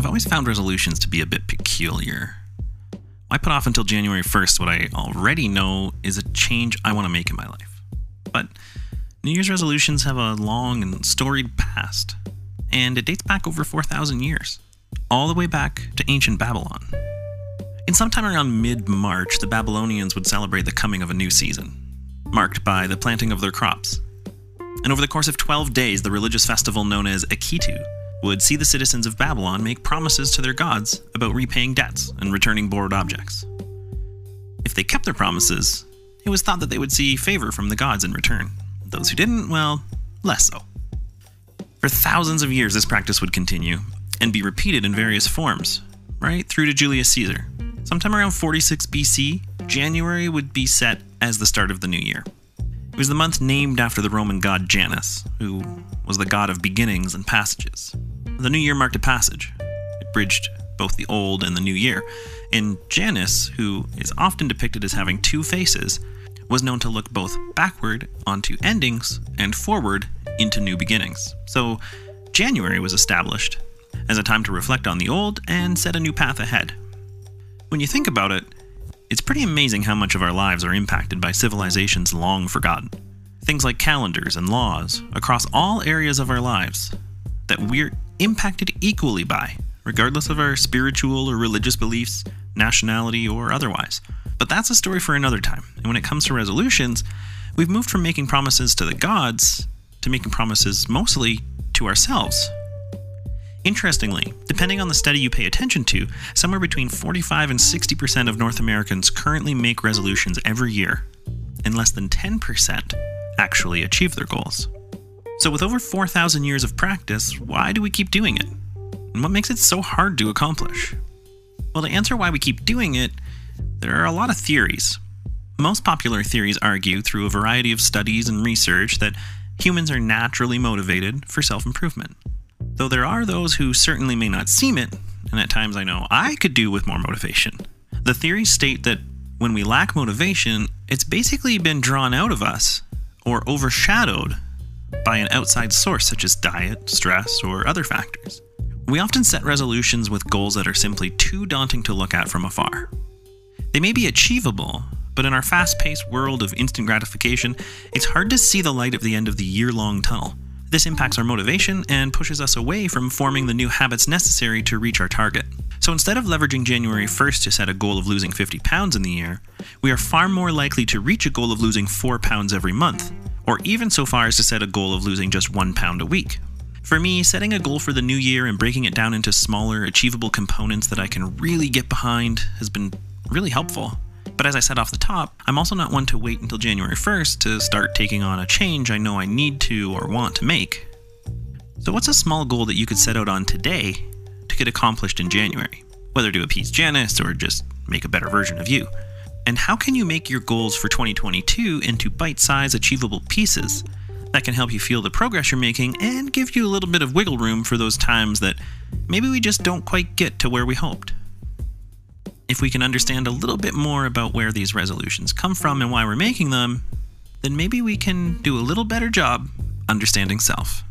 I've always found resolutions to be a bit peculiar. Why put off until January 1st what I already know is a change I want to make in my life? But New Year's resolutions have a long and storied past, and it dates back over 4,000 years, all the way back to ancient Babylon. In sometime around mid March, the Babylonians would celebrate the coming of a new season, marked by the planting of their crops. And over the course of 12 days, the religious festival known as Akitu would see the citizens of Babylon make promises to their gods about repaying debts and returning borrowed objects. If they kept their promises, it was thought that they would see favor from the gods in return. Those who didn't, well, less so. For thousands of years, this practice would continue and be repeated in various forms, right through to Julius Caesar. Sometime around 46 BC, January would be set as the start of the new year. It was the month named after the Roman god Janus, who was the god of beginnings and passages. The new year marked a passage. It bridged both the old and the new year. And Janus, who is often depicted as having two faces, was known to look both backward onto endings and forward into new beginnings. So January was established as a time to reflect on the old and set a new path ahead. When you think about it, it's pretty amazing how much of our lives are impacted by civilizations long forgotten. Things like calendars and laws across all areas of our lives that we're impacted equally by, regardless of our spiritual or religious beliefs, nationality, or otherwise. But that's a story for another time. And when it comes to resolutions, we've moved from making promises to the gods to making promises mostly to ourselves. Interestingly, depending on the study you pay attention to, somewhere between 45 and 60% of North Americans currently make resolutions every year, and less than 10% actually achieve their goals. So, with over 4,000 years of practice, why do we keep doing it? And what makes it so hard to accomplish? Well, to answer why we keep doing it, there are a lot of theories. Most popular theories argue through a variety of studies and research that humans are naturally motivated for self improvement. Though there are those who certainly may not seem it, and at times I know I could do with more motivation. The theories state that when we lack motivation, it's basically been drawn out of us or overshadowed by an outside source such as diet, stress, or other factors. We often set resolutions with goals that are simply too daunting to look at from afar. They may be achievable, but in our fast paced world of instant gratification, it's hard to see the light at the end of the year long tunnel. This impacts our motivation and pushes us away from forming the new habits necessary to reach our target. So instead of leveraging January 1st to set a goal of losing 50 pounds in the year, we are far more likely to reach a goal of losing 4 pounds every month, or even so far as to set a goal of losing just 1 pound a week. For me, setting a goal for the new year and breaking it down into smaller, achievable components that I can really get behind has been really helpful. But as I said off the top, I'm also not one to wait until January 1st to start taking on a change I know I need to or want to make. So, what's a small goal that you could set out on today to get accomplished in January? Whether to appease Janus or just make a better version of you. And how can you make your goals for 2022 into bite sized, achievable pieces that can help you feel the progress you're making and give you a little bit of wiggle room for those times that maybe we just don't quite get to where we hoped? If we can understand a little bit more about where these resolutions come from and why we're making them, then maybe we can do a little better job understanding self.